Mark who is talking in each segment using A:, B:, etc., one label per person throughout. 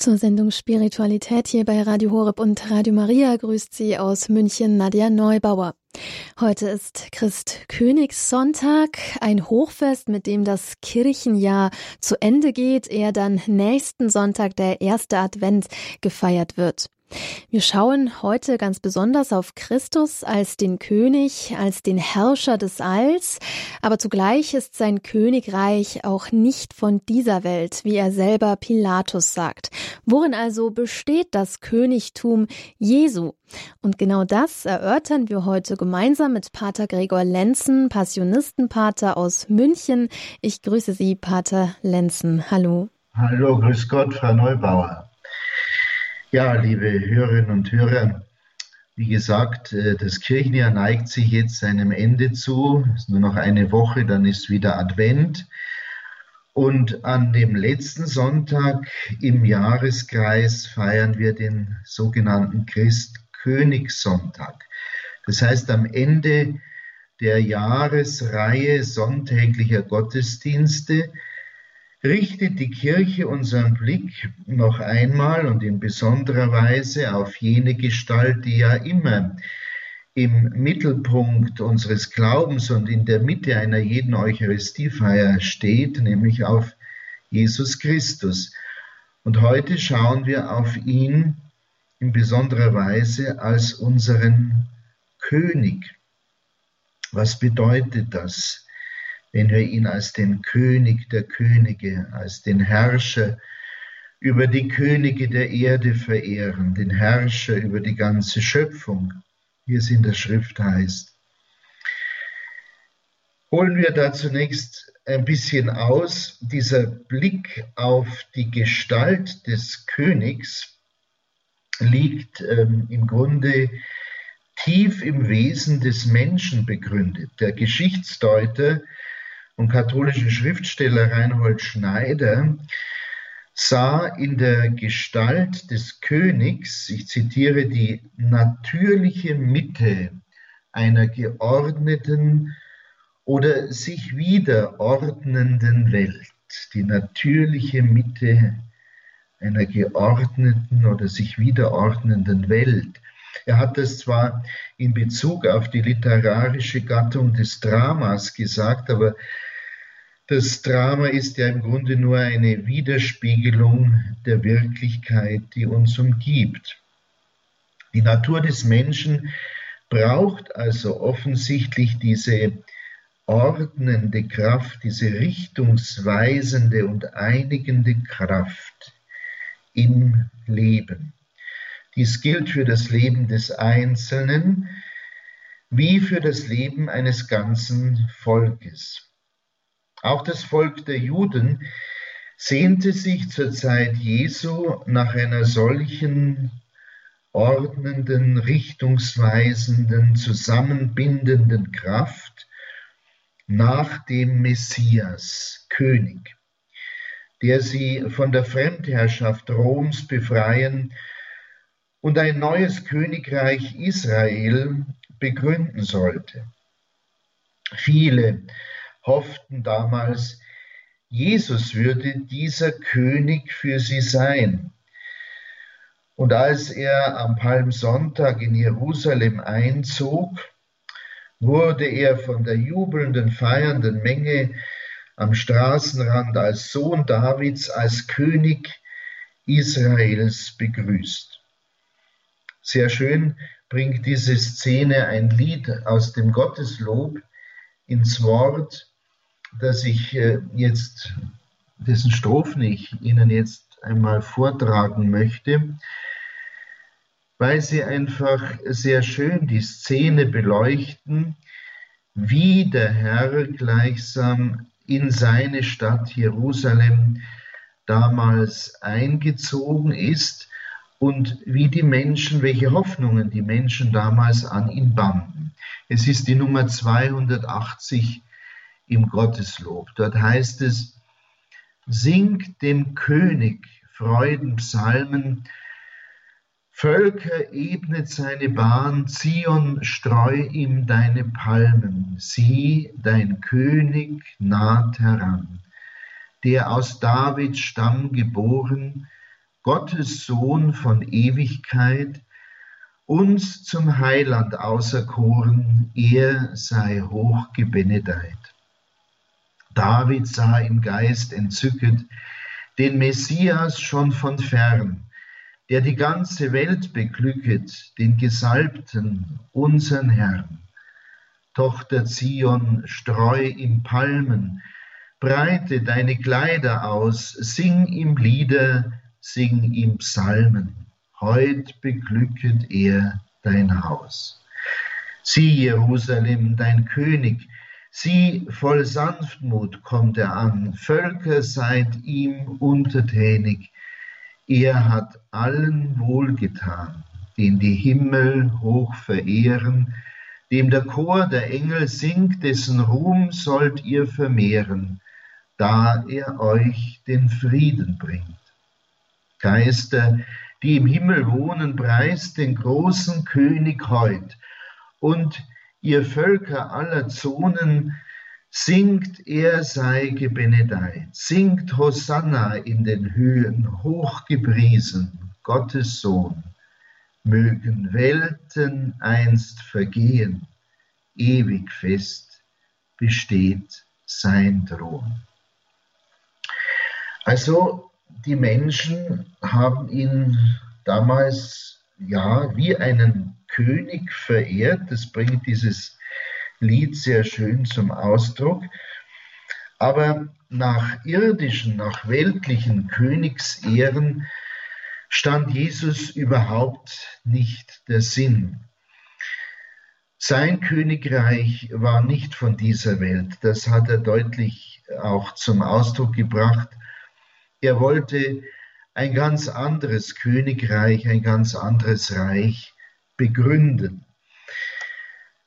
A: Zur Sendung Spiritualität hier bei Radio Horeb und Radio Maria grüßt sie aus München Nadja Neubauer. Heute ist Christkönigssonntag, ein Hochfest, mit dem das Kirchenjahr zu Ende geht, eher dann nächsten Sonntag der erste Advent gefeiert wird. Wir schauen heute ganz besonders auf Christus als den König, als den Herrscher des Alls, aber zugleich ist sein Königreich auch nicht von dieser Welt, wie er selber Pilatus sagt. Worin also besteht das Königtum Jesu? Und genau das erörtern wir heute gemeinsam mit Pater Gregor Lenzen, Passionistenpater aus München. Ich grüße Sie, Pater Lenzen. Hallo.
B: Hallo, grüß Gott, Frau Neubauer. Ja, liebe Hörerinnen und Hörer, wie gesagt, äh, das Kirchenjahr neigt sich jetzt seinem Ende zu. Es ist nur noch eine Woche, dann ist wieder Advent. Und an dem letzten Sonntag im Jahreskreis feiern wir den sogenannten Christkönigssonntag. Das heißt, am Ende der Jahresreihe sonntäglicher Gottesdienste richtet die Kirche unseren Blick noch einmal und in besonderer Weise auf jene Gestalt, die ja immer im Mittelpunkt unseres Glaubens und in der Mitte einer jeden Eucharistiefeier steht, nämlich auf Jesus Christus. Und heute schauen wir auf ihn in besonderer Weise als unseren König. Was bedeutet das? Wenn wir ihn als den König der Könige, als den Herrscher über die Könige der Erde verehren, den Herrscher über die ganze Schöpfung, wie es in der Schrift heißt. Holen wir da zunächst ein bisschen aus. Dieser Blick auf die Gestalt des Königs liegt ähm, im Grunde tief im Wesen des Menschen begründet. Der Geschichtsdeuter und katholische Schriftsteller Reinhold Schneider sah in der Gestalt des Königs, ich zitiere, die natürliche Mitte einer geordneten oder sich wiederordnenden Welt, die natürliche Mitte einer geordneten oder sich wiederordnenden Welt. Er hat das zwar in Bezug auf die literarische Gattung des Dramas gesagt, aber das Drama ist ja im Grunde nur eine Widerspiegelung der Wirklichkeit, die uns umgibt. Die Natur des Menschen braucht also offensichtlich diese ordnende Kraft, diese richtungsweisende und einigende Kraft im Leben. Dies gilt für das Leben des Einzelnen wie für das Leben eines ganzen Volkes. Auch das Volk der Juden sehnte sich zur Zeit Jesu nach einer solchen ordnenden, richtungsweisenden, zusammenbindenden Kraft nach dem Messias, König, der sie von der Fremdherrschaft Roms befreien und ein neues Königreich Israel begründen sollte. Viele hofften damals, Jesus würde dieser König für sie sein. Und als er am Palmsonntag in Jerusalem einzog, wurde er von der jubelnden, feiernden Menge am Straßenrand als Sohn Davids, als König Israels begrüßt. Sehr schön bringt diese Szene ein Lied aus dem Gotteslob ins Wort, dass ich äh, jetzt, dessen Strophen ich Ihnen jetzt einmal vortragen möchte, weil sie einfach sehr schön die Szene beleuchten, wie der Herr gleichsam in seine Stadt Jerusalem damals eingezogen ist und wie die Menschen, welche Hoffnungen die Menschen damals an ihn banden. Es ist die Nummer 280 im Gotteslob. Dort heißt es, singt dem König Freudenpsalmen, Völker ebnet seine Bahn, Zion streu ihm deine Palmen, sieh, dein König naht heran, der aus Davids Stamm geboren, Gottes Sohn von Ewigkeit, uns zum Heiland auserkoren, er sei hoch gebenedeit. David sah im Geist entzücket den Messias schon von fern, der die ganze Welt beglücket, den Gesalbten, unsern Herrn. Tochter Zion, streu ihm Palmen, breite deine Kleider aus, sing ihm Lieder, sing ihm Psalmen. Heut beglücket er dein Haus. Sieh, Jerusalem, dein König, sieh, voll Sanftmut kommt er an, Völker seid ihm untertänig, er hat allen wohlgetan, den die Himmel hoch verehren, dem der Chor der Engel singt, dessen Ruhm sollt ihr vermehren, da er euch den Frieden bringt. Geister, die im Himmel wohnen, preist den großen König heut, und ihr Völker aller Zonen, singt, er sei gebenedeit, singt Hosanna in den Höhen, hochgepriesen, Gottes Sohn, mögen Welten einst vergehen, ewig fest besteht sein Thron. Also die Menschen haben ihn damals ja wie einen König verehrt. Das bringt dieses Lied sehr schön zum Ausdruck. Aber nach irdischen, nach weltlichen Königsehren stand Jesus überhaupt nicht der Sinn. Sein Königreich war nicht von dieser Welt. Das hat er deutlich auch zum Ausdruck gebracht er wollte ein ganz anderes Königreich, ein ganz anderes Reich begründen.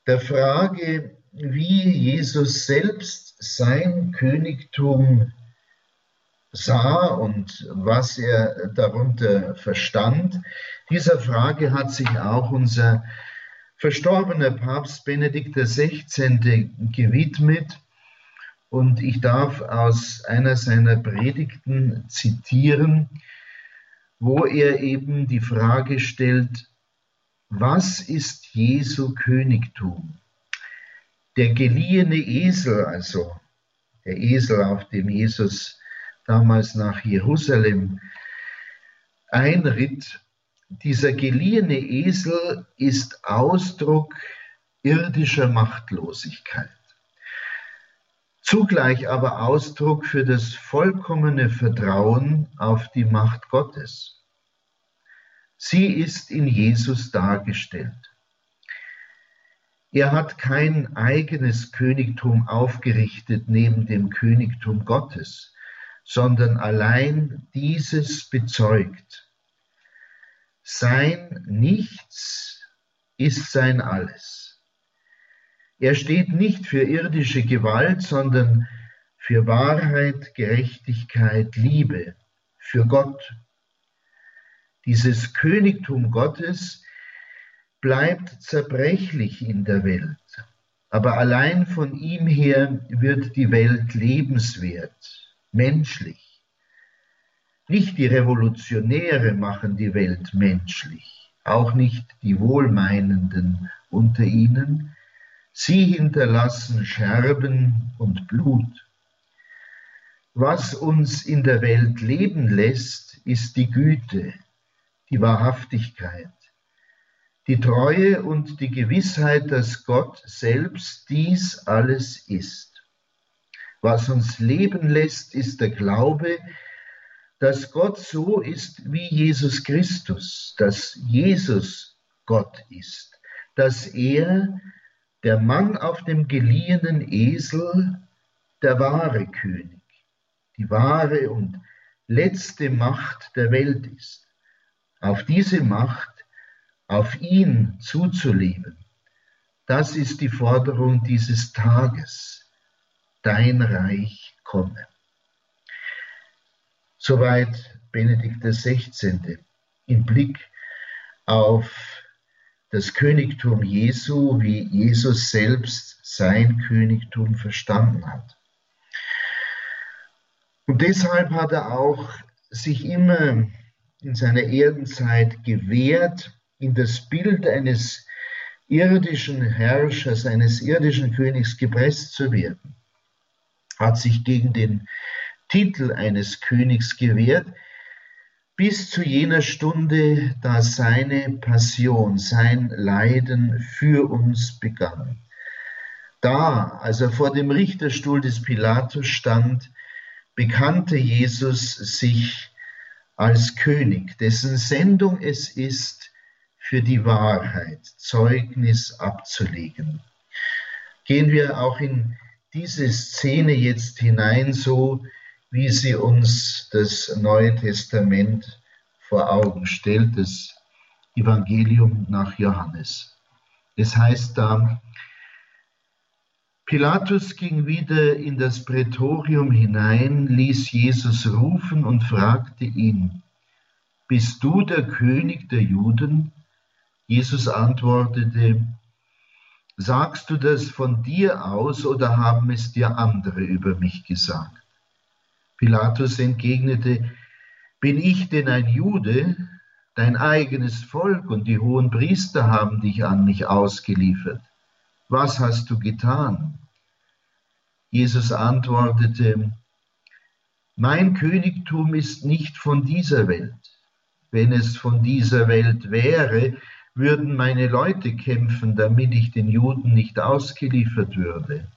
B: Der Frage, wie Jesus selbst sein Königtum sah und was er darunter verstand, dieser Frage hat sich auch unser verstorbener Papst Benedikt XVI. gewidmet. Und ich darf aus einer seiner Predigten zitieren, wo er eben die Frage stellt, was ist Jesu Königtum? Der geliehene Esel, also der Esel, auf dem Jesus damals nach Jerusalem einritt, dieser geliehene Esel ist Ausdruck irdischer Machtlosigkeit zugleich aber Ausdruck für das vollkommene Vertrauen auf die Macht Gottes. Sie ist in Jesus dargestellt. Er hat kein eigenes Königtum aufgerichtet neben dem Königtum Gottes, sondern allein dieses bezeugt. Sein Nichts ist sein Alles. Er steht nicht für irdische Gewalt, sondern für Wahrheit, Gerechtigkeit, Liebe, für Gott. Dieses Königtum Gottes bleibt zerbrechlich in der Welt, aber allein von ihm her wird die Welt lebenswert, menschlich. Nicht die Revolutionäre machen die Welt menschlich, auch nicht die Wohlmeinenden unter ihnen, Sie hinterlassen Scherben und Blut. Was uns in der Welt leben lässt, ist die Güte, die Wahrhaftigkeit, die Treue und die Gewissheit, dass Gott selbst dies alles ist. Was uns leben lässt, ist der Glaube, dass Gott so ist wie Jesus Christus, dass Jesus Gott ist, dass er der Mann auf dem geliehenen Esel der wahre König, die wahre und letzte Macht der Welt ist. Auf diese Macht, auf ihn zuzuleben, das ist die Forderung dieses Tages. Dein Reich komme. Soweit Benedikt XVI. im Blick auf das Königtum Jesu, wie Jesus selbst sein Königtum verstanden hat. Und deshalb hat er auch sich immer in seiner Erdenzeit gewährt, in das Bild eines irdischen Herrschers, eines irdischen Königs gepresst zu werden, hat sich gegen den Titel eines Königs gewehrt, bis zu jener Stunde, da seine Passion, sein Leiden für uns begann. Da, als er vor dem Richterstuhl des Pilatus stand, bekannte Jesus sich als König, dessen Sendung es ist, für die Wahrheit Zeugnis abzulegen. Gehen wir auch in diese Szene jetzt hinein, so wie sie uns das Neue Testament vor Augen stellt, das Evangelium nach Johannes. Es heißt da, Pilatus ging wieder in das Prätorium hinein, ließ Jesus rufen und fragte ihn, Bist du der König der Juden? Jesus antwortete, Sagst du das von dir aus oder haben es dir andere über mich gesagt? Pilatus entgegnete, Bin ich denn ein Jude? Dein eigenes Volk und die hohen Priester haben dich an mich ausgeliefert. Was hast du getan? Jesus antwortete, Mein Königtum ist nicht von dieser Welt. Wenn es von dieser Welt wäre, würden meine Leute kämpfen, damit ich den Juden nicht ausgeliefert würde.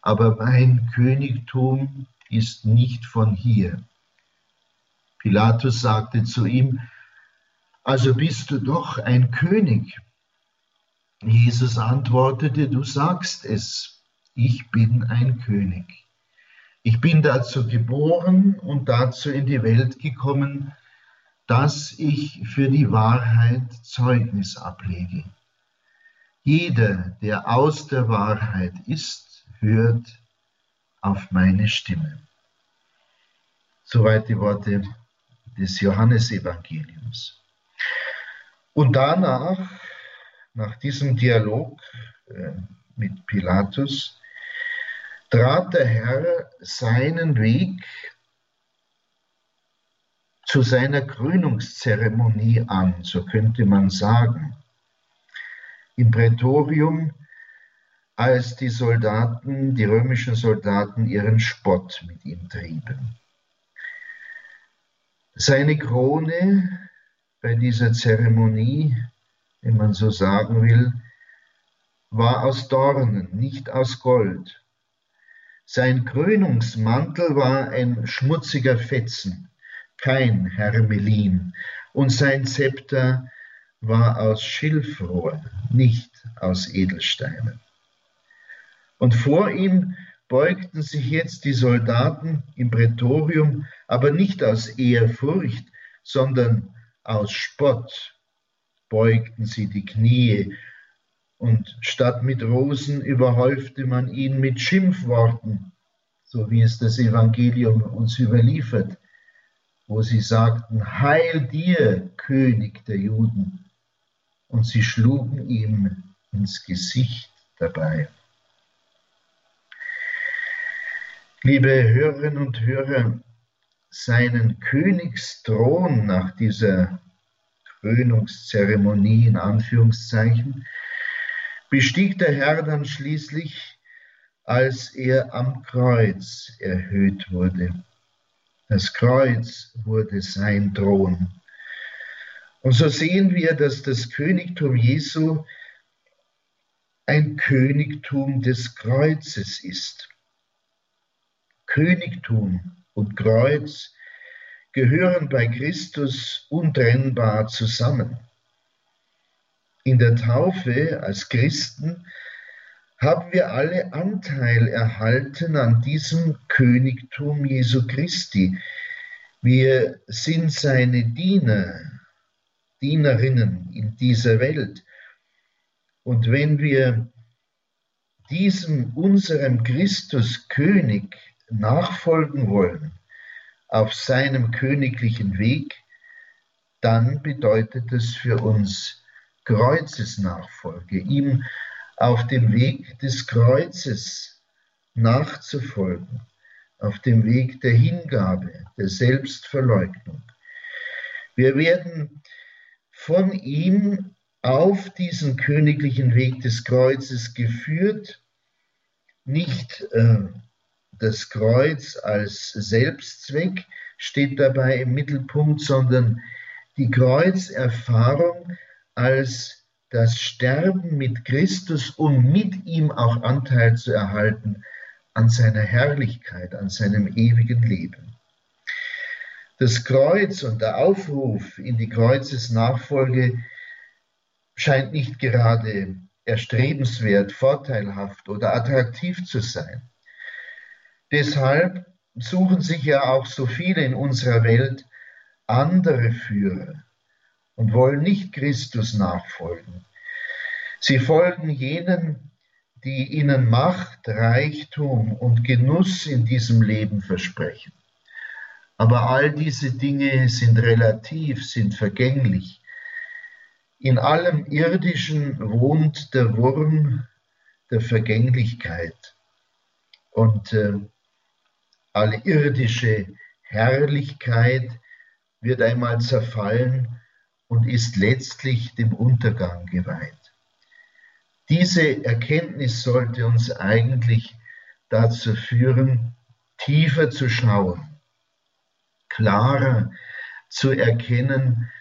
B: Aber mein Königtum ist nicht von hier. Pilatus sagte zu ihm, also bist du doch ein König. Jesus antwortete, du sagst es, ich bin ein König. Ich bin dazu geboren und dazu in die Welt gekommen, dass ich für die Wahrheit Zeugnis ablege. Jeder, der aus der Wahrheit ist, hört auf meine Stimme. Soweit die Worte des Johannesevangeliums. Und danach, nach diesem Dialog äh, mit Pilatus, trat der Herr seinen Weg zu seiner Krönungszeremonie an, so könnte man sagen. Im Prätorium, als die Soldaten, die römischen Soldaten ihren Spott mit ihm trieben. Seine Krone bei dieser Zeremonie, wenn man so sagen will, war aus Dornen, nicht aus Gold. Sein Krönungsmantel war ein schmutziger Fetzen kein Hermelin, und sein Zepter war aus Schilfrohr, nicht aus Edelsteinen. Und vor ihm beugten sich jetzt die Soldaten im Prätorium, aber nicht aus Ehrfurcht, sondern aus Spott beugten sie die Knie, und statt mit Rosen überhäufte man ihn mit Schimpfworten, so wie es das Evangelium uns überliefert wo sie sagten, Heil dir, König der Juden. Und sie schlugen ihm ins Gesicht dabei. Liebe Hörerinnen und Hörer, seinen Königsthron nach dieser Krönungszeremonie in Anführungszeichen bestieg der Herr dann schließlich, als er am Kreuz erhöht wurde. Das Kreuz wurde sein Thron. Und so sehen wir, dass das Königtum Jesu ein Königtum des Kreuzes ist. Königtum und Kreuz gehören bei Christus untrennbar zusammen. In der Taufe als Christen haben wir alle Anteil erhalten an diesem Königtum Jesu Christi. Wir sind seine Diener, Dienerinnen in dieser Welt. Und wenn wir diesem unserem Christus König nachfolgen wollen, auf seinem königlichen Weg, dann bedeutet es für uns Kreuzesnachfolge, ihm auf dem Weg des Kreuzes nachzufolgen, auf dem Weg der Hingabe, der Selbstverleugnung. Wir werden von ihm auf diesen königlichen Weg des Kreuzes geführt, nicht äh, das Kreuz als Selbstzweck steht dabei im Mittelpunkt, sondern die Kreuzerfahrung als das Sterben mit Christus, um mit ihm auch Anteil zu erhalten an seiner Herrlichkeit, an seinem ewigen Leben. Das Kreuz und der Aufruf in die Kreuzesnachfolge scheint nicht gerade erstrebenswert, vorteilhaft oder attraktiv zu sein. Deshalb suchen sich ja auch so viele in unserer Welt andere Führer und wollen nicht Christus nachfolgen. Sie folgen jenen, die ihnen Macht, Reichtum und Genuss in diesem Leben versprechen. Aber all diese Dinge sind relativ, sind vergänglich. In allem Irdischen wohnt der Wurm der Vergänglichkeit. Und äh, alle irdische Herrlichkeit wird einmal zerfallen und ist letztlich dem Untergang geweiht. Diese Erkenntnis sollte uns eigentlich dazu führen, tiefer zu schauen, klarer zu erkennen,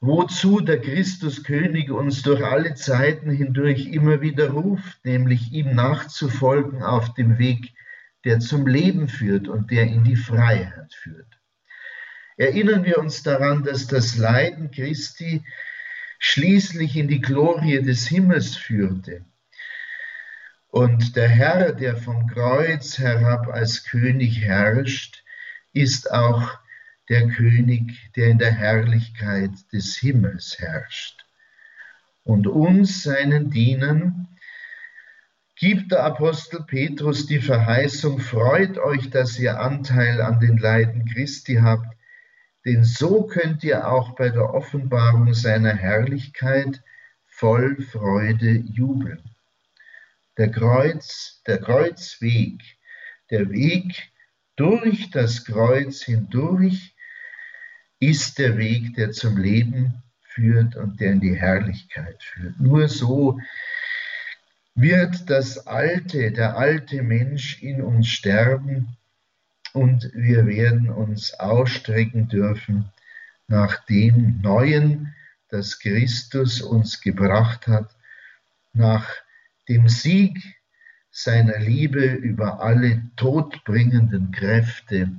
B: wozu der Christuskönig uns durch alle Zeiten hindurch immer wieder ruft, nämlich ihm nachzufolgen auf dem Weg der zum Leben führt und der in die Freiheit führt. Erinnern wir uns daran, dass das Leiden Christi schließlich in die Glorie des Himmels führte. Und der Herr, der vom Kreuz herab als König herrscht, ist auch der König, der in der Herrlichkeit des Himmels herrscht. Und uns, seinen Dienern, gibt der Apostel Petrus die Verheißung, freut euch, dass ihr Anteil an den Leiden Christi habt, denn so könnt ihr auch bei der Offenbarung seiner Herrlichkeit voll Freude jubeln. Der Kreuz, der Kreuzweg, der Weg durch das Kreuz hindurch ist der Weg, der zum Leben führt und der in die Herrlichkeit führt. Nur so wird das Alte, der alte Mensch in uns sterben und wir werden uns ausstrecken dürfen nach dem Neuen, das Christus uns gebracht hat, nach dem Sieg seiner Liebe über alle todbringenden Kräfte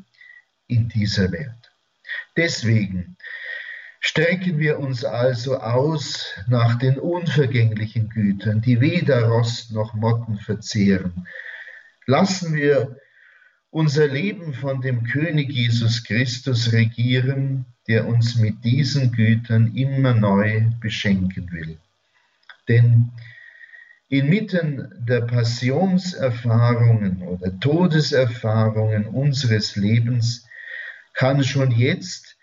B: in dieser Welt. Deswegen Strecken wir uns also aus nach den unvergänglichen Gütern, die weder Rost noch Motten verzehren. Lassen wir unser Leben von dem König Jesus Christus regieren, der uns mit diesen Gütern immer neu beschenken will. Denn inmitten der Passionserfahrungen oder Todeserfahrungen unseres Lebens kann schon jetzt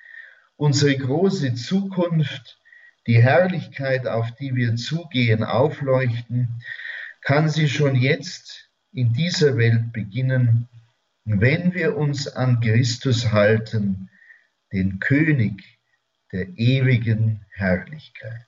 B: unsere große Zukunft, die Herrlichkeit, auf die wir zugehen, aufleuchten, kann sie schon jetzt in dieser Welt beginnen, wenn wir uns an Christus halten, den König der ewigen Herrlichkeit.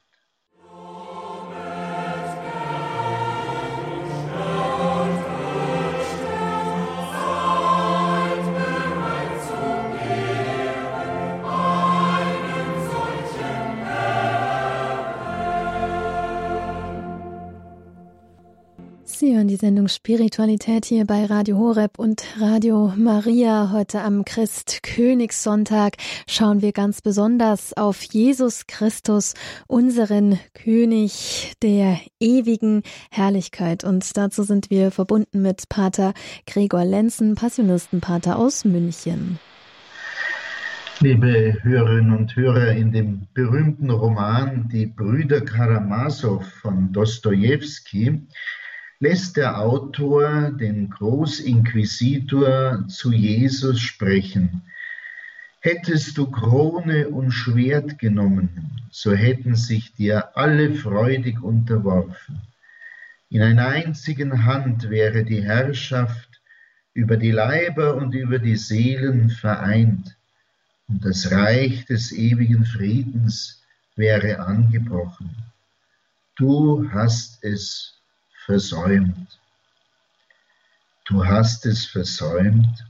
A: Die Sendung Spiritualität hier bei Radio Horeb und Radio Maria. Heute am Christkönigssonntag schauen wir ganz besonders auf Jesus Christus, unseren König der ewigen Herrlichkeit. Und dazu sind wir verbunden mit Pater Gregor Lenzen, Passionistenpater aus München.
B: Liebe Hörerinnen und Hörer, in dem berühmten Roman Die Brüder Karamasow von Dostojewski lässt der Autor den Großinquisitor zu Jesus sprechen. Hättest du Krone und Schwert genommen, so hätten sich dir alle freudig unterworfen. In einer einzigen Hand wäre die Herrschaft über die Leiber und über die Seelen vereint. und das Reich des ewigen Friedens wäre angebrochen. Du hast es versäumt. Du hast es versäumt.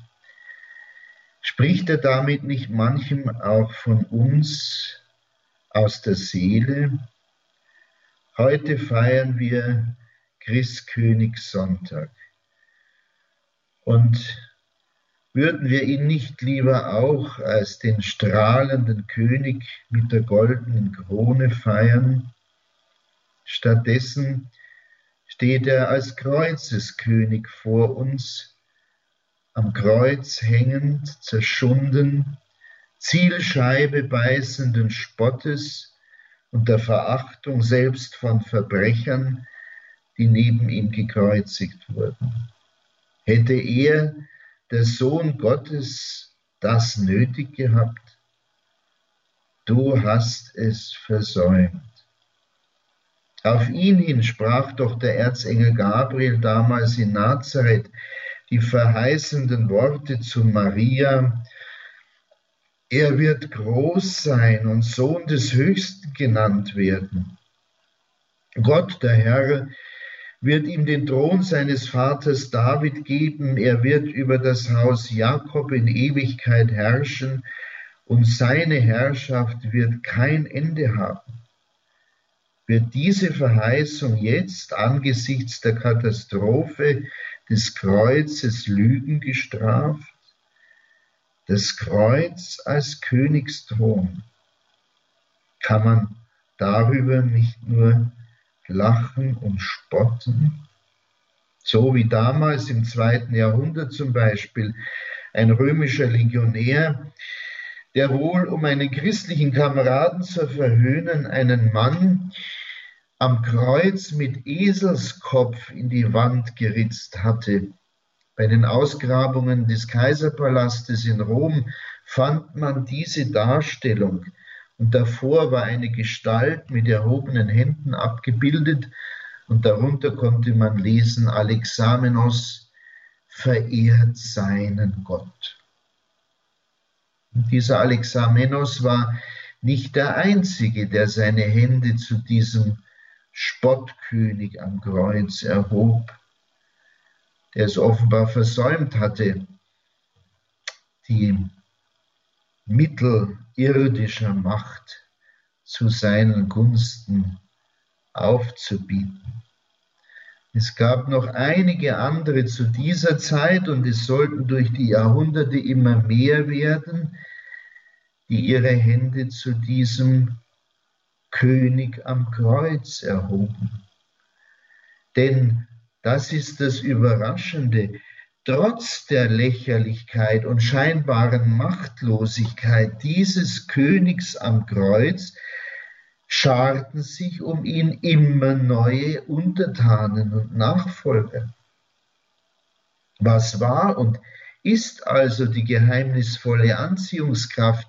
B: Spricht er damit nicht manchem auch von uns aus der Seele? Heute feiern wir Christkönigssonntag. Und würden wir ihn nicht lieber auch als den strahlenden König mit der goldenen Krone feiern? Stattdessen steht er als Kreuzeskönig vor uns, am Kreuz hängend, zerschunden, Zielscheibe beißenden Spottes und der Verachtung selbst von Verbrechern, die neben ihm gekreuzigt wurden. Hätte er der Sohn Gottes das nötig gehabt? Du hast es versäumt. Auf ihn hin sprach doch der Erzengel Gabriel damals in Nazareth die verheißenden Worte zu Maria. Er wird groß sein und Sohn des Höchsten genannt werden. Gott, der Herr, wird ihm den Thron seines Vaters David geben, er wird über das Haus Jakob in Ewigkeit herrschen, und seine Herrschaft wird kein Ende haben. Wird diese Verheißung jetzt angesichts der Katastrophe des Kreuzes Lügen gestraft? Das Kreuz als Königsthron. Kann man darüber nicht nur lachen und spotten. So wie damals im zweiten Jahrhundert zum Beispiel ein römischer Legionär, der wohl, um einen christlichen Kameraden zu verhöhnen, einen Mann am Kreuz mit Eselskopf in die Wand geritzt hatte. Bei den Ausgrabungen des Kaiserpalastes in Rom fand man diese Darstellung und davor war eine Gestalt mit erhobenen Händen abgebildet und darunter konnte man lesen, Alexamenos verehrt seinen Gott. Und dieser Alexamenos war nicht der Einzige, der seine Hände zu diesem Spottkönig am Kreuz erhob, der es offenbar versäumt hatte, die Mittel irdischer Macht zu seinen Gunsten aufzubieten. Es gab noch einige andere zu dieser Zeit und es sollten durch die Jahrhunderte immer mehr werden, die ihre Hände zu diesem König am Kreuz erhoben. Denn das ist das Überraschende trotz der Lächerlichkeit und scheinbaren Machtlosigkeit dieses Königs am Kreuz scharten sich um ihn immer neue Untertanen und Nachfolger. Was war und ist also die geheimnisvolle Anziehungskraft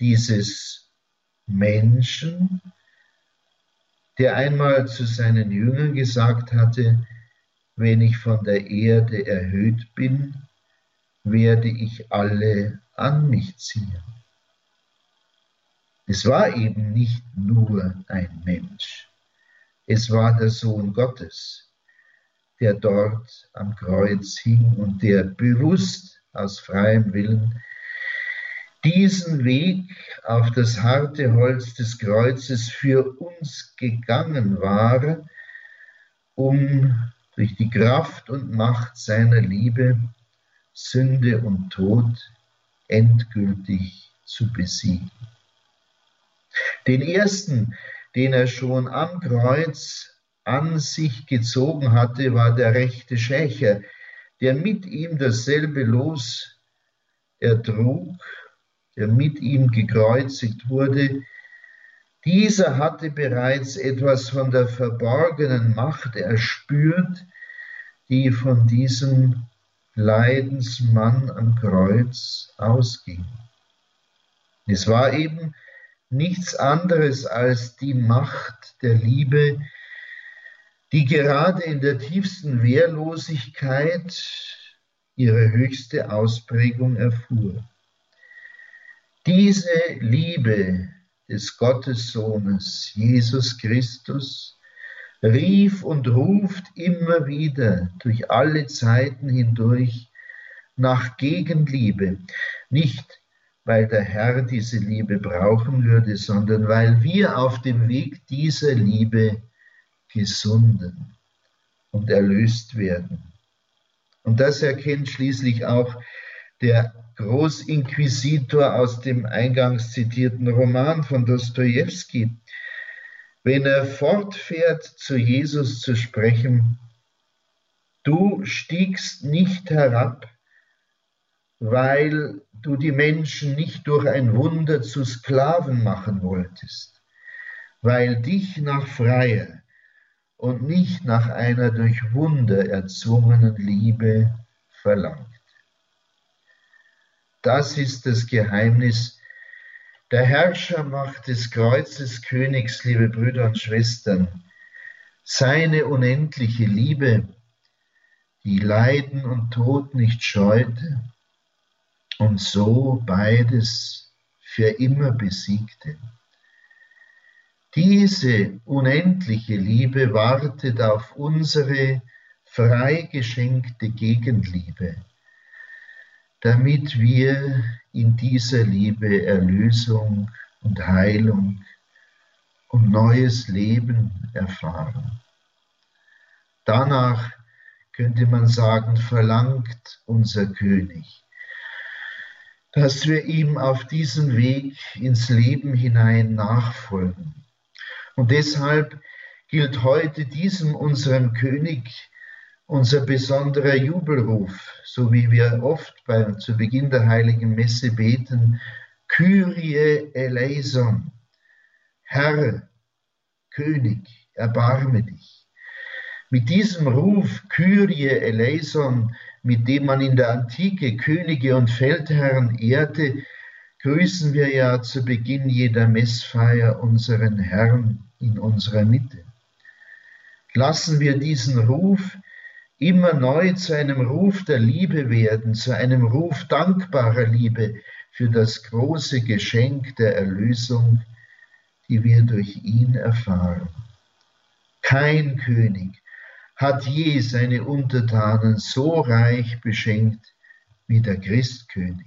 B: dieses Menschen, der einmal zu seinen Jüngern gesagt hatte, wenn ich von der Erde erhöht bin, werde ich alle an mich ziehen. Es war eben nicht nur ein Mensch, es war der Sohn Gottes, der dort am Kreuz hing und der bewusst aus freiem Willen diesen Weg auf das harte Holz des Kreuzes für uns gegangen war, um durch die Kraft und Macht seiner Liebe Sünde und Tod endgültig zu besiegen. Den ersten, den er schon am Kreuz an sich gezogen hatte, war der rechte Schächer, der mit ihm dasselbe Los ertrug, der mit ihm gekreuzigt wurde, dieser hatte bereits etwas von der verborgenen Macht erspürt, die von diesem Leidensmann am Kreuz ausging. Es war eben nichts anderes als die Macht der Liebe, die gerade in der tiefsten Wehrlosigkeit ihre höchste Ausprägung erfuhr. Diese Liebe des Gottessohnes Jesus Christus rief und ruft immer wieder durch alle Zeiten hindurch nach Gegenliebe, nicht weil der Herr diese Liebe brauchen würde, sondern weil wir auf dem Weg dieser Liebe gesunden und erlöst werden. Und das erkennt schließlich auch der Großinquisitor aus dem eingangs zitierten Roman von Dostoevsky, wenn er fortfährt, zu Jesus zu sprechen, du stiegst nicht herab, weil du die Menschen nicht durch ein Wunder zu Sklaven machen wolltest, weil dich nach freier und nicht nach einer durch Wunder erzwungenen Liebe verlangt. Das ist das Geheimnis der Herrschermacht des Kreuzes Königs, liebe Brüder und Schwestern. Seine unendliche Liebe, die Leiden und Tod nicht scheute und so beides für immer besiegte. Diese unendliche Liebe wartet auf unsere freigeschenkte Gegenliebe damit wir in dieser Liebe Erlösung und Heilung und neues Leben erfahren. Danach könnte man sagen, verlangt unser König, dass wir ihm auf diesem Weg ins Leben hinein nachfolgen. Und deshalb gilt heute diesem unserem König unser besonderer Jubelruf, so wie wir oft bei, zu Beginn der heiligen Messe beten, Kyrie eleison, Herr, König, erbarme dich. Mit diesem Ruf Kyrie eleison, mit dem man in der Antike Könige und Feldherren ehrte, grüßen wir ja zu Beginn jeder Messfeier unseren Herrn in unserer Mitte. Lassen wir diesen Ruf immer neu zu einem Ruf der Liebe werden, zu einem Ruf dankbarer Liebe für das große Geschenk der Erlösung, die wir durch ihn erfahren. Kein König hat je seine Untertanen so reich beschenkt wie der Christkönig.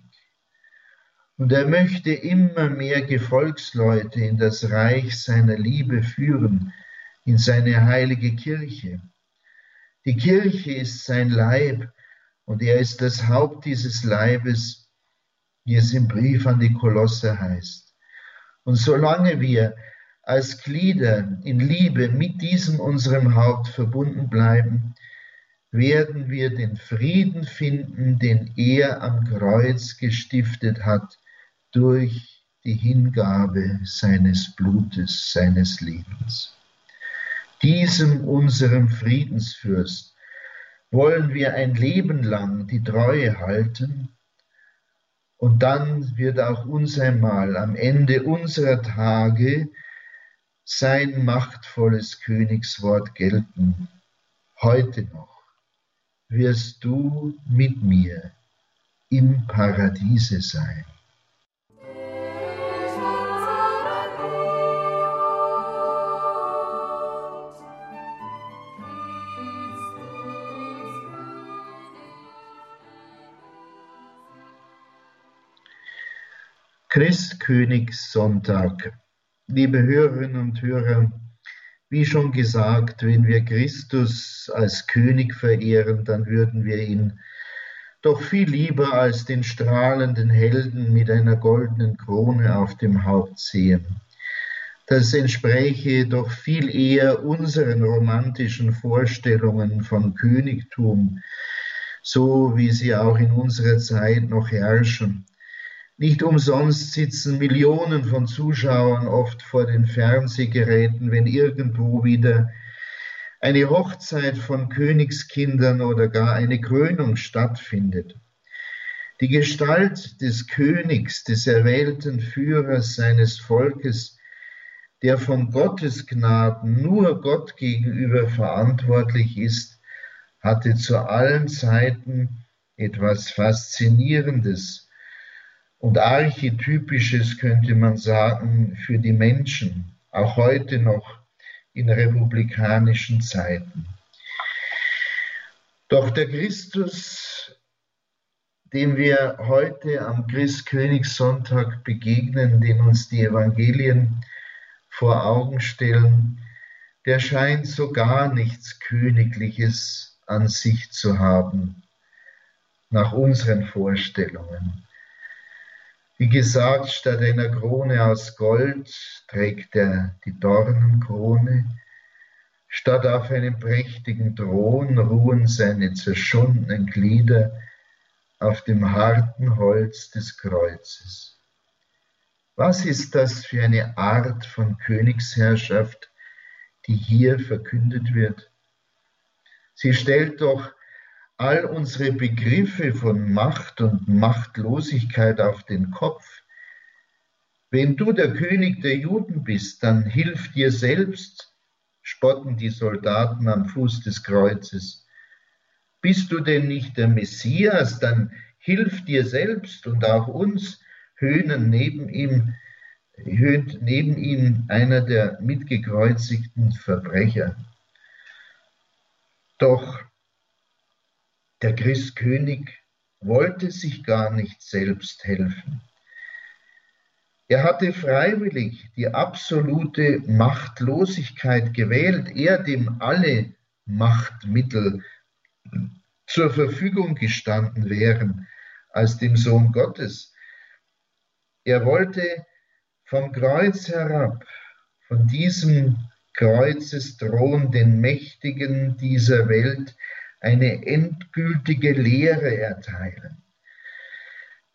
B: Und er möchte immer mehr Gefolgsleute in das Reich seiner Liebe führen, in seine heilige Kirche. Die Kirche ist sein Leib und er ist das Haupt dieses Leibes, wie es im Brief an die Kolosse heißt. Und solange wir als Glieder in Liebe mit diesem unserem Haupt verbunden bleiben, werden wir den Frieden finden, den er am Kreuz gestiftet hat durch die Hingabe seines Blutes, seines Lebens diesem unserem Friedensfürst wollen wir ein Leben lang die Treue halten und dann wird auch uns einmal am Ende unserer Tage sein machtvolles Königswort gelten. Heute noch wirst du mit mir im Paradiese sein. Christkönigssonntag. Liebe Hörerinnen und Hörer, wie schon gesagt, wenn wir Christus als König verehren, dann würden wir ihn doch viel lieber als den strahlenden Helden mit einer goldenen Krone auf dem Haupt sehen. Das entspräche doch viel eher unseren romantischen Vorstellungen von Königtum, so wie sie auch in unserer Zeit noch herrschen. Nicht umsonst sitzen Millionen von Zuschauern oft vor den Fernsehgeräten, wenn irgendwo wieder eine Hochzeit von Königskindern oder gar eine Krönung stattfindet. Die Gestalt des Königs, des erwählten Führers seines Volkes, der von Gottes Gnaden nur Gott gegenüber verantwortlich ist, hatte zu allen Zeiten etwas Faszinierendes und archetypisches, könnte man sagen, für die Menschen, auch heute noch in republikanischen Zeiten. Doch der Christus, dem wir heute am Christkönigssonntag begegnen, den uns die Evangelien vor Augen stellen, der scheint so gar nichts Königliches an sich zu haben, nach unseren Vorstellungen. Wie gesagt, statt einer Krone aus Gold trägt er die Dornenkrone. Statt auf einem prächtigen Thron ruhen seine zerschundenen Glieder auf dem harten Holz des Kreuzes. Was ist das für eine Art von Königsherrschaft, die hier verkündet wird? Sie stellt doch all unsere Begriffe von Macht und Machtlosigkeit auf den Kopf. Wenn du der König der Juden bist, dann hilf dir selbst, spotten die Soldaten am Fuß des Kreuzes. Bist du denn nicht der Messias, dann hilf dir selbst und auch uns, höhnen neben ihm, höhnt neben ihm einer der mitgekreuzigten Verbrecher. Doch der Christkönig wollte sich gar nicht selbst helfen. Er hatte freiwillig die absolute Machtlosigkeit gewählt, er dem alle Machtmittel zur Verfügung gestanden wären als dem Sohn Gottes. Er wollte vom Kreuz herab, von diesem Kreuzesthron den Mächtigen dieser Welt eine endgültige Lehre erteilen.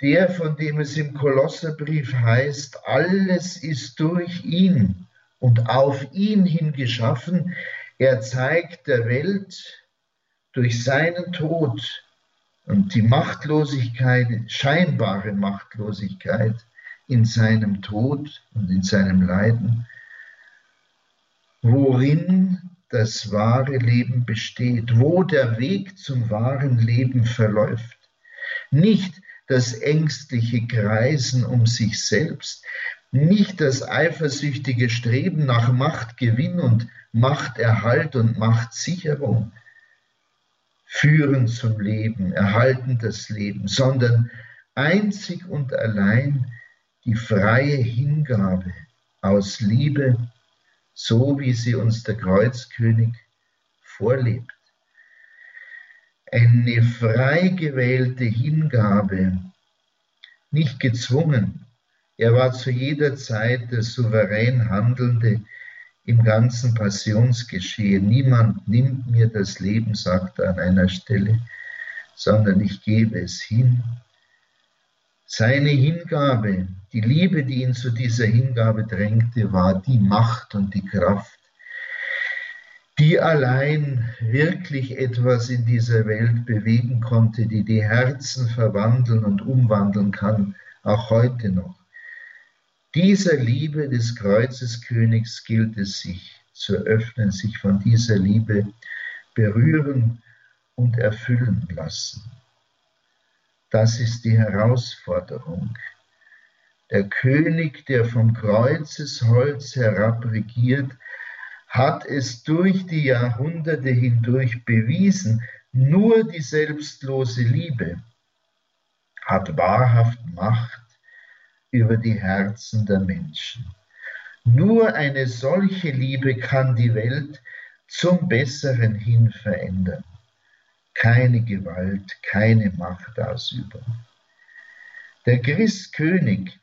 B: Der, von dem es im Kolosserbrief heißt, alles ist durch ihn und auf ihn hin geschaffen, er zeigt der Welt durch seinen Tod und die Machtlosigkeit, scheinbare Machtlosigkeit in seinem Tod und in seinem Leiden, worin das wahre Leben besteht, wo der Weg zum wahren Leben verläuft. Nicht das ängstliche Kreisen um sich selbst, nicht das eifersüchtige Streben nach Machtgewinn und Machterhalt und Machtsicherung führen zum Leben, erhalten das Leben, sondern einzig und allein die freie Hingabe aus Liebe so wie sie uns der Kreuzkönig vorlebt. Eine frei gewählte Hingabe, nicht gezwungen. Er war zu jeder Zeit der souverän Handelnde im ganzen Passionsgeschehen. Niemand nimmt mir das Leben, sagt er an einer Stelle, sondern ich gebe es hin. Seine Hingabe die Liebe, die ihn zu dieser Hingabe drängte, war die Macht und die Kraft, die allein wirklich etwas in dieser Welt bewegen konnte, die die Herzen verwandeln und umwandeln kann, auch heute noch. Dieser Liebe des Kreuzeskönigs gilt es sich zu öffnen, sich von dieser Liebe berühren und erfüllen lassen. Das ist die Herausforderung. Der König, der vom Kreuzesholz herab regiert, hat es durch die Jahrhunderte hindurch bewiesen, nur die selbstlose Liebe hat wahrhaft Macht über die Herzen der Menschen. Nur eine solche Liebe kann die Welt zum Besseren hin verändern. Keine Gewalt, keine Machtausübung. Der Christkönig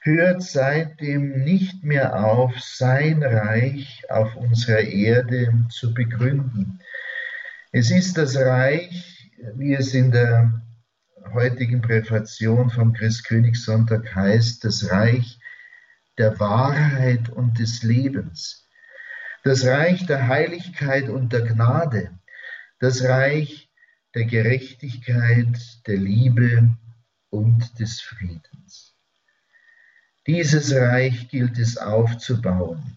B: hört seitdem nicht mehr auf, sein Reich auf unserer Erde zu begründen. Es ist das Reich, wie es in der heutigen Präfation vom Christkönigssonntag heißt, das Reich der Wahrheit und des Lebens, das Reich der Heiligkeit und der Gnade, das Reich der Gerechtigkeit, der Liebe und des Friedens. Dieses Reich gilt es aufzubauen.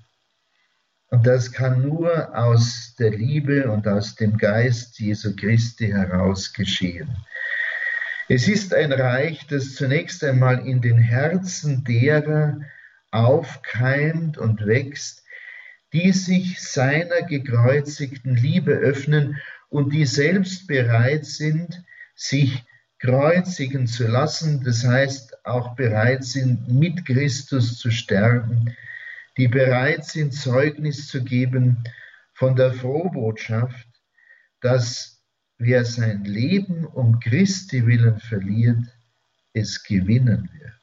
B: Und das kann nur aus der Liebe und aus dem Geist Jesu Christi heraus geschehen. Es ist ein Reich, das zunächst einmal in den Herzen derer aufkeimt und wächst, die sich seiner gekreuzigten Liebe öffnen und die selbst bereit sind, sich kreuzigen zu lassen, das heißt auch bereit sind, mit Christus zu sterben, die bereit sind, Zeugnis zu geben von der Frohbotschaft, dass wer sein Leben um Christi willen verliert, es gewinnen wird.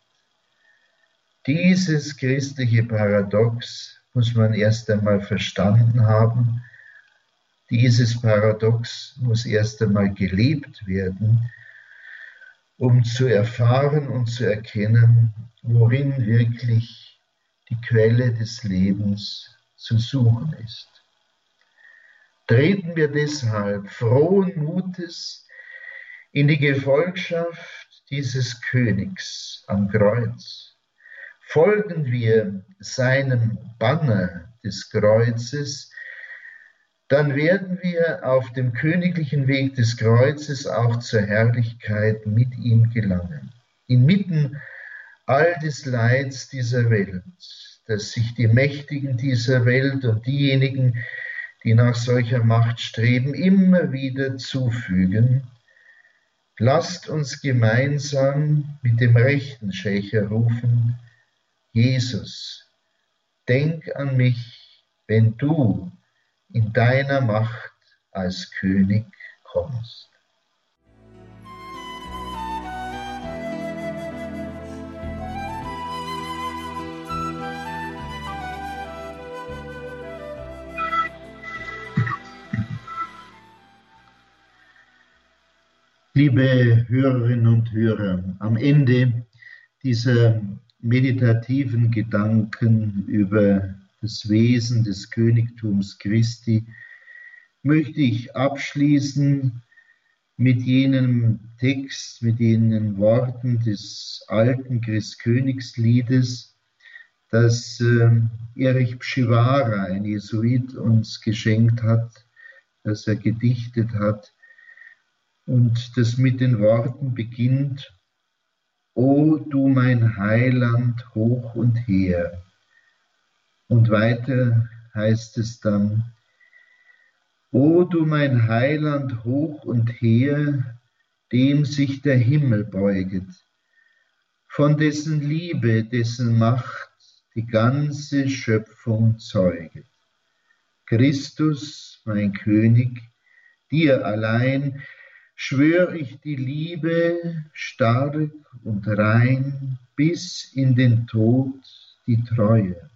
B: Dieses christliche Paradox muss man erst einmal verstanden haben. Dieses Paradox muss erst einmal gelebt werden, um zu erfahren und zu erkennen, worin wirklich die Quelle des Lebens zu suchen ist. Treten wir deshalb frohen Mutes in die Gefolgschaft dieses Königs am Kreuz folgen wir seinem Banner des Kreuzes, dann werden wir auf dem königlichen Weg des Kreuzes auch zur Herrlichkeit mit ihm gelangen. Inmitten all des Leids dieser Welt, dass sich die Mächtigen dieser Welt und diejenigen, die nach solcher Macht streben, immer wieder zufügen, lasst uns gemeinsam mit dem rechten Schächer rufen, Jesus, denk an mich, wenn du in deiner Macht als König kommst. Liebe Hörerinnen und Hörer, am Ende dieser meditativen Gedanken über das Wesen des Königtums Christi möchte ich abschließen mit jenem Text, mit jenen Worten des alten Christkönigsliedes, das äh, Erich Pschivara, ein Jesuit, uns geschenkt hat, das er gedichtet hat und das mit den Worten beginnt, O du mein Heiland hoch und her. Und weiter heißt es dann, O du mein Heiland hoch und her, dem sich der Himmel beuget, von dessen Liebe, dessen Macht die ganze Schöpfung zeuget. Christus, mein König, dir allein schwör ich die Liebe stark und rein bis in den Tod die Treue.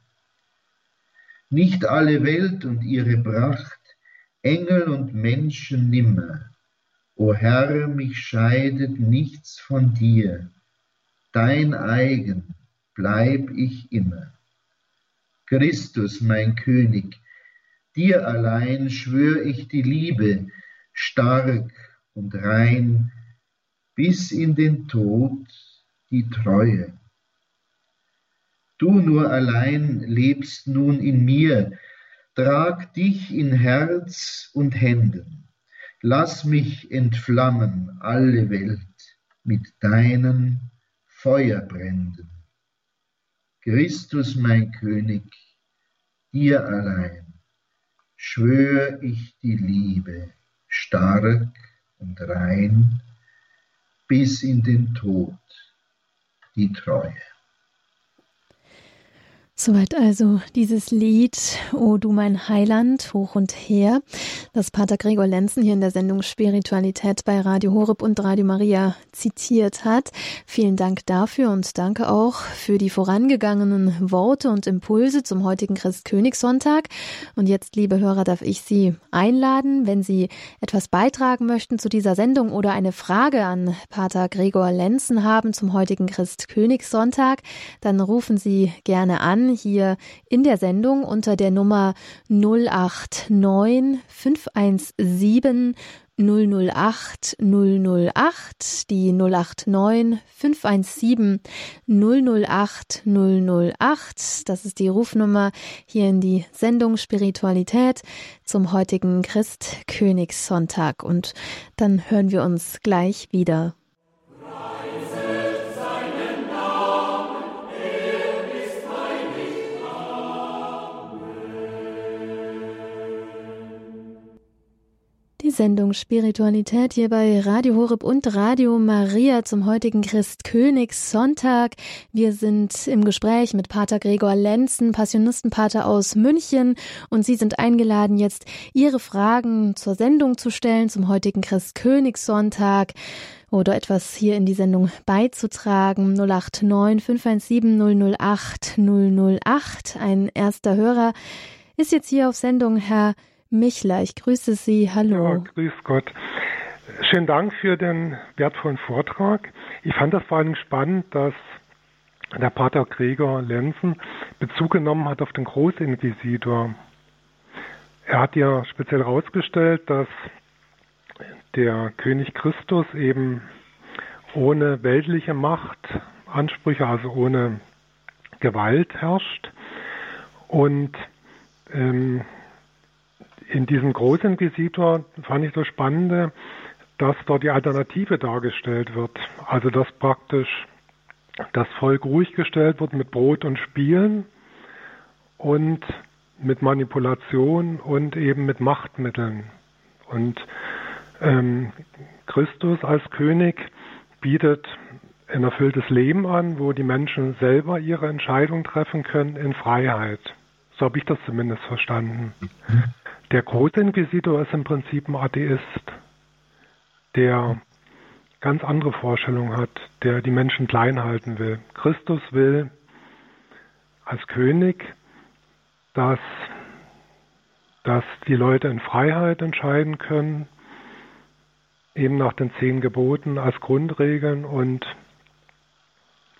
B: Nicht alle Welt und ihre Pracht, Engel und Menschen nimmer. O Herr, mich scheidet nichts von dir, dein eigen bleib ich immer. Christus, mein König, dir allein schwör ich die Liebe, stark und rein bis in den Tod die Treue. Du nur allein lebst nun in mir, trag dich in Herz und Händen, lass mich entflammen alle Welt mit deinen Feuerbränden. Christus mein König, dir allein schwör ich die Liebe stark und rein bis in den Tod die Treue.
A: Soweit also dieses Lied O du mein Heiland, hoch und her, das Pater Gregor Lenzen hier in der Sendung Spiritualität bei Radio Horeb und Radio Maria zitiert hat. Vielen Dank dafür und danke auch für die vorangegangenen Worte und Impulse zum heutigen Christkönigssonntag. Und jetzt, liebe Hörer, darf ich Sie einladen, wenn Sie etwas beitragen möchten zu dieser Sendung oder eine Frage an Pater Gregor Lenzen haben zum heutigen Christkönigssonntag, dann rufen Sie gerne an hier in der Sendung unter der Nummer 089 517 008 008, die 089 517 008 008. Das ist die Rufnummer hier in die Sendung Spiritualität zum heutigen Christkönigssonntag. Und dann hören wir uns gleich wieder. Sendung Spiritualität hier bei Radio Horeb und Radio Maria zum heutigen Christkönigssonntag. Wir sind im Gespräch mit Pater Gregor Lenzen, Passionistenpater aus München und Sie sind eingeladen, jetzt Ihre Fragen zur Sendung zu stellen zum heutigen Christkönigssonntag oder etwas hier in die Sendung beizutragen. 089 517 008 008. Ein erster Hörer ist jetzt hier auf Sendung, Herr Michler. Ich grüße Sie. Hallo.
C: Ja, grüß Gott. Schönen Dank für den wertvollen Vortrag. Ich fand das vor allem spannend, dass der Pater Gregor Lenzen Bezug genommen hat auf den Großinquisitor. Er hat ja speziell herausgestellt, dass der König Christus eben ohne weltliche Machtansprüche, also ohne Gewalt herrscht. Und ähm, in diesem Großinquisitor fand ich das Spannende, dass dort die Alternative dargestellt wird. Also dass praktisch das Volk ruhig gestellt wird mit Brot und Spielen und mit Manipulation und eben mit Machtmitteln. Und ähm, Christus als König bietet ein erfülltes Leben an, wo die Menschen selber ihre Entscheidung treffen können in Freiheit. So habe ich das zumindest verstanden. Der Großinquisitor ist im Prinzip ein Atheist, der ganz andere Vorstellungen hat, der die Menschen klein halten will. Christus will als König, dass, dass die Leute in Freiheit entscheiden können, eben nach den zehn Geboten als Grundregeln und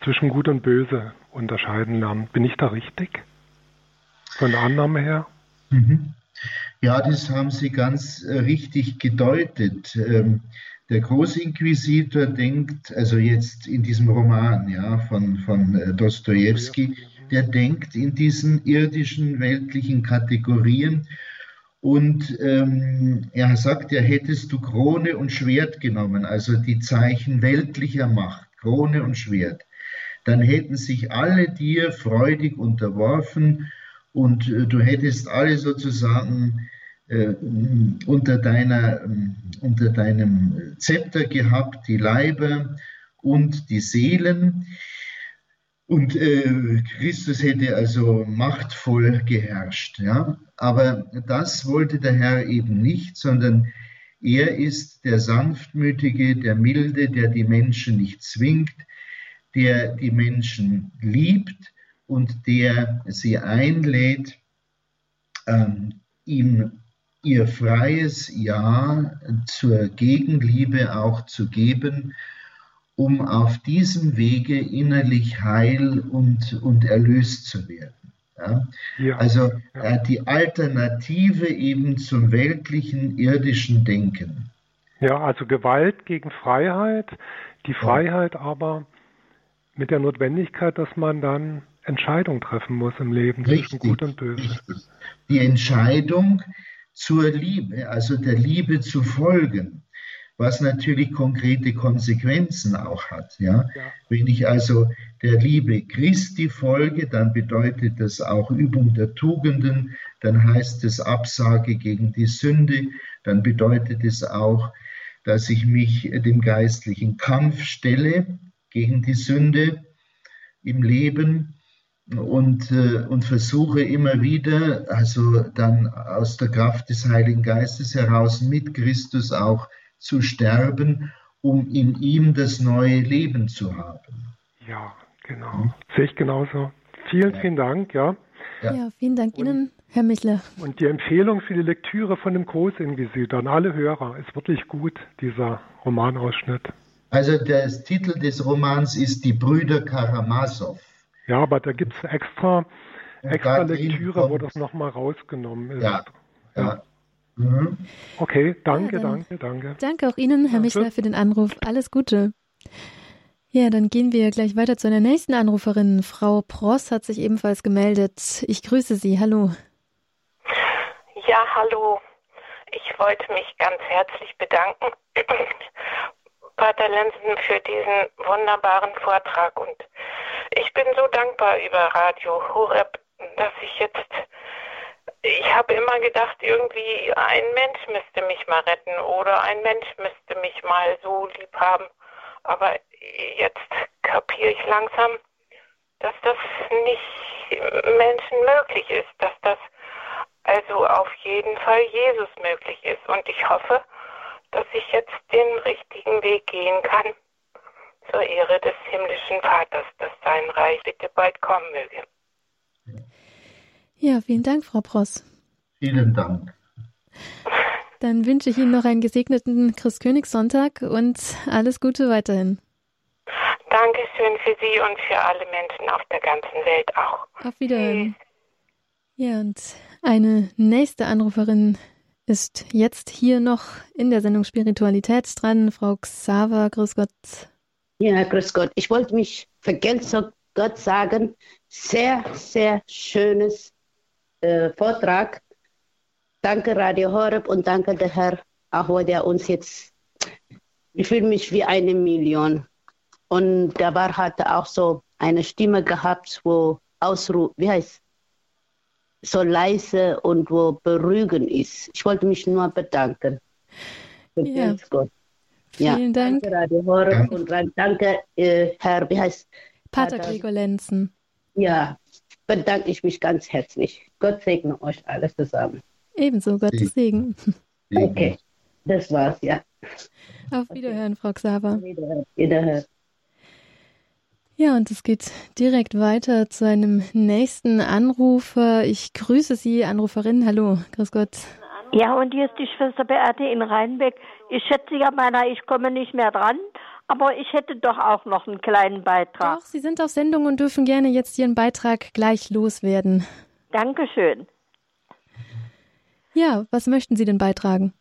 C: zwischen Gut und Böse unterscheiden lernen. Bin ich da richtig? Von der Annahme her?
B: Mhm. Ja, das haben Sie ganz äh, richtig gedeutet. Ähm, der Großinquisitor denkt, also jetzt in diesem Roman ja, von, von äh, Dostoevsky, der denkt in diesen irdischen, weltlichen Kategorien und ähm, er sagt, ja, hättest du Krone und Schwert genommen, also die Zeichen weltlicher Macht, Krone und Schwert, dann hätten sich alle dir freudig unterworfen und äh, du hättest alle sozusagen unter, deiner, unter deinem Zepter gehabt, die Leiber und die Seelen. Und äh, Christus hätte also machtvoll geherrscht. Ja? Aber das wollte der Herr eben nicht, sondern er ist der Sanftmütige, der Milde, der die Menschen nicht zwingt, der die Menschen liebt und der sie einlädt, ähm, ihm ihr freies Ja zur Gegenliebe auch zu geben, um auf diesem Wege innerlich heil und, und erlöst zu werden. Ja? Ja, also ja. die Alternative eben zum weltlichen, irdischen Denken.
C: Ja, also Gewalt gegen Freiheit, die Freiheit aber mit der Notwendigkeit, dass man dann Entscheidung treffen muss im Leben richtig, zwischen Gut und Böse. Richtig.
B: Die Entscheidung zur Liebe, also der Liebe zu folgen, was natürlich konkrete Konsequenzen auch hat. Ja? ja? Wenn ich also der Liebe Christi folge, dann bedeutet das auch Übung der Tugenden, dann heißt es Absage gegen die Sünde, dann bedeutet es auch, dass ich mich dem geistlichen Kampf stelle gegen die Sünde im Leben und, äh, und versuche immer wieder, also dann aus der Kraft des Heiligen Geistes heraus mit Christus auch zu sterben, um in ihm das neue Leben zu haben.
C: Ja, genau. Hm? Sehe ich genauso. Vielen, ja. vielen Dank, ja.
A: Ja, ja vielen Dank und, Ihnen, Herr Michler.
C: Und die Empfehlung für die Lektüre von dem Großinquisitor an alle Hörer ist wirklich gut, dieser Romanausschnitt.
B: Also der Titel des Romans ist Die Brüder Karamasow.
C: Ja, aber da gibt es extra, extra Lektüre, wo das nochmal rausgenommen ist.
B: Ja, ja.
C: Mhm. Okay, danke, ja, danke, danke.
A: Danke auch Ihnen, Herr Michler, für den Anruf. Alles Gute. Ja, dann gehen wir gleich weiter zu einer nächsten Anruferin. Frau Pross hat sich ebenfalls gemeldet. Ich grüße Sie. Hallo.
D: Ja, hallo. Ich wollte mich ganz herzlich bedanken, Pater Lenzen, für diesen wunderbaren Vortrag und ich bin so dankbar über Radio Horeb, dass ich jetzt, ich habe immer gedacht, irgendwie ein Mensch müsste mich mal retten oder ein Mensch müsste mich mal so lieb haben. Aber jetzt kapiere ich langsam, dass das nicht Menschen möglich ist, dass das also auf jeden Fall Jesus möglich ist. Und ich hoffe, dass ich jetzt den richtigen Weg gehen kann zur Ehre des himmlischen Vaters, dass sein Reich bitte bald kommen möge.
A: Ja, vielen Dank, Frau Pross.
B: Vielen Dank.
A: Dann wünsche ich Ihnen noch einen gesegneten Christkönigssonntag und alles Gute weiterhin.
D: Dankeschön für Sie und für alle Menschen auf der ganzen Welt auch.
A: Auf Wiederhören. Ja, und eine nächste Anruferin ist jetzt hier noch in der Sendung Spiritualität dran. Frau Xaver, grüß Gott.
E: Ja, grüß Gott. Ich wollte mich vergelt's Gott sagen, sehr, sehr schönes äh, Vortrag. Danke Radio Horeb und danke der Herr, auch wo der uns jetzt, ich fühle mich wie eine Million. Und der war hatte auch so eine Stimme gehabt, wo Ausruh, wie heißt so leise und wo beruhigend ist. Ich wollte mich nur bedanken.
A: Ja.
E: Gott.
A: Vielen Dank.
E: Danke, Radio Horeb und danke, äh, Herr, wie heißt
A: Pater Gregor Lenzen.
E: Ja, bedanke ich mich ganz herzlich. Gott segne euch alles zusammen.
A: Ebenso, Gottes Segen.
E: Okay, das war's, ja.
A: Auf Wiederhören, Frau Xaver.
E: Wiederhören. Wiederhören.
A: Ja, und es geht direkt weiter zu einem nächsten Anrufer. Ich grüße Sie, Anruferin. Hallo, grüß Gott.
F: Ja, und hier ist die Schwester Beate in Rheinbeck. Ich schätze ja meiner, ich komme nicht mehr dran, aber ich hätte doch auch noch einen kleinen Beitrag.
A: Doch, Sie sind auf Sendung und dürfen gerne jetzt Ihren Beitrag gleich loswerden.
F: Dankeschön.
A: Ja, was möchten Sie denn beitragen?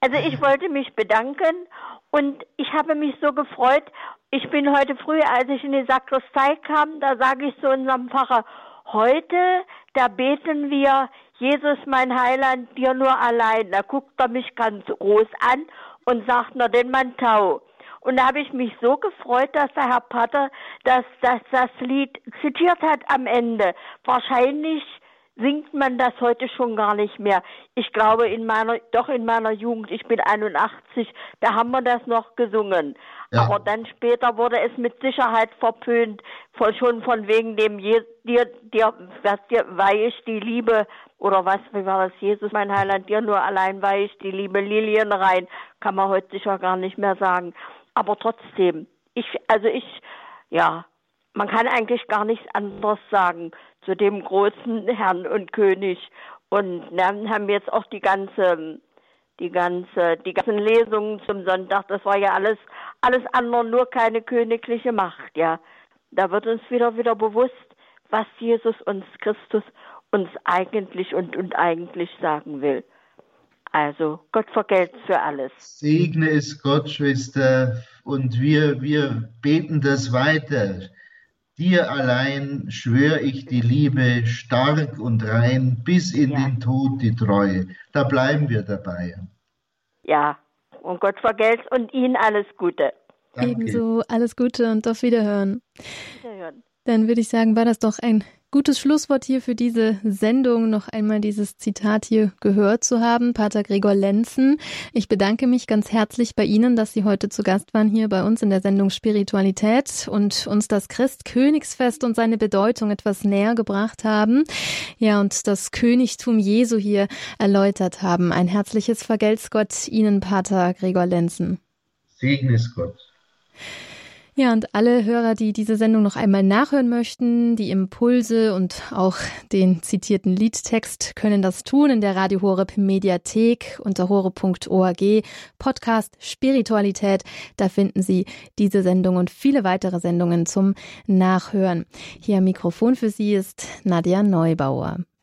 F: Also ich wollte mich bedanken und ich habe mich so gefreut. Ich bin heute früh, als ich in die Sakristei kam, da sage ich zu unserem Pfarrer, heute, da beten wir, Jesus mein Heiland, dir nur allein. Da guckt er mich ganz groß an und sagt, na denn man tau. Und da habe ich mich so gefreut, dass der Herr Pater das, das, das Lied zitiert hat am Ende. Wahrscheinlich singt man das heute schon gar nicht mehr. Ich glaube in meiner, doch in meiner Jugend, ich bin 81, da haben wir das noch gesungen. Ja. Aber dann später wurde es mit Sicherheit verpönt, schon von wegen dem, Je, dir, dir, was dir weicht die Liebe, oder was, wie war das, Jesus, mein Heiland, dir nur allein weicht die Liebe Lilien rein, kann man heute sicher gar nicht mehr sagen. Aber trotzdem, ich, also ich, ja, man kann eigentlich gar nichts anderes sagen zu dem großen Herrn und König. Und dann haben wir jetzt auch die ganze, die ganze, die ganzen Lesungen zum Sonntag. Das war ja alles, alles andere, nur keine königliche Macht, ja. Da wird uns wieder, wieder bewusst, was Jesus uns, Christus uns eigentlich und, und eigentlich sagen will. Also Gott vergelt's für alles.
B: Segne es Gott, Schwester, und wir, wir beten das weiter. Dir allein schwör ich die Liebe stark und rein, bis in ja. den Tod die Treue. Da bleiben wir dabei.
F: Ja, und Gott vergelt's und Ihnen alles Gute.
A: Danke. Ebenso alles Gute und auf Wiederhören. Wiederhören. Dann würde ich sagen, war das doch ein Gutes Schlusswort hier für diese Sendung, noch einmal dieses Zitat hier gehört zu haben. Pater Gregor Lenzen, ich bedanke mich ganz herzlich bei Ihnen, dass Sie heute zu Gast waren hier bei uns in der Sendung Spiritualität und uns das Christkönigsfest und seine Bedeutung etwas näher gebracht haben. Ja, und das Königtum Jesu hier erläutert haben. Ein herzliches Vergelt's Gott Ihnen, Pater Gregor Lenzen.
B: Segen ist Gott.
A: Ja, und alle Hörer, die diese Sendung noch einmal nachhören möchten, die Impulse und auch den zitierten Liedtext können das tun in der Radio Horeb Mediathek unter horeb.org Podcast Spiritualität. Da finden Sie diese Sendung und viele weitere Sendungen zum Nachhören. Hier am Mikrofon für Sie ist Nadja Neubauer.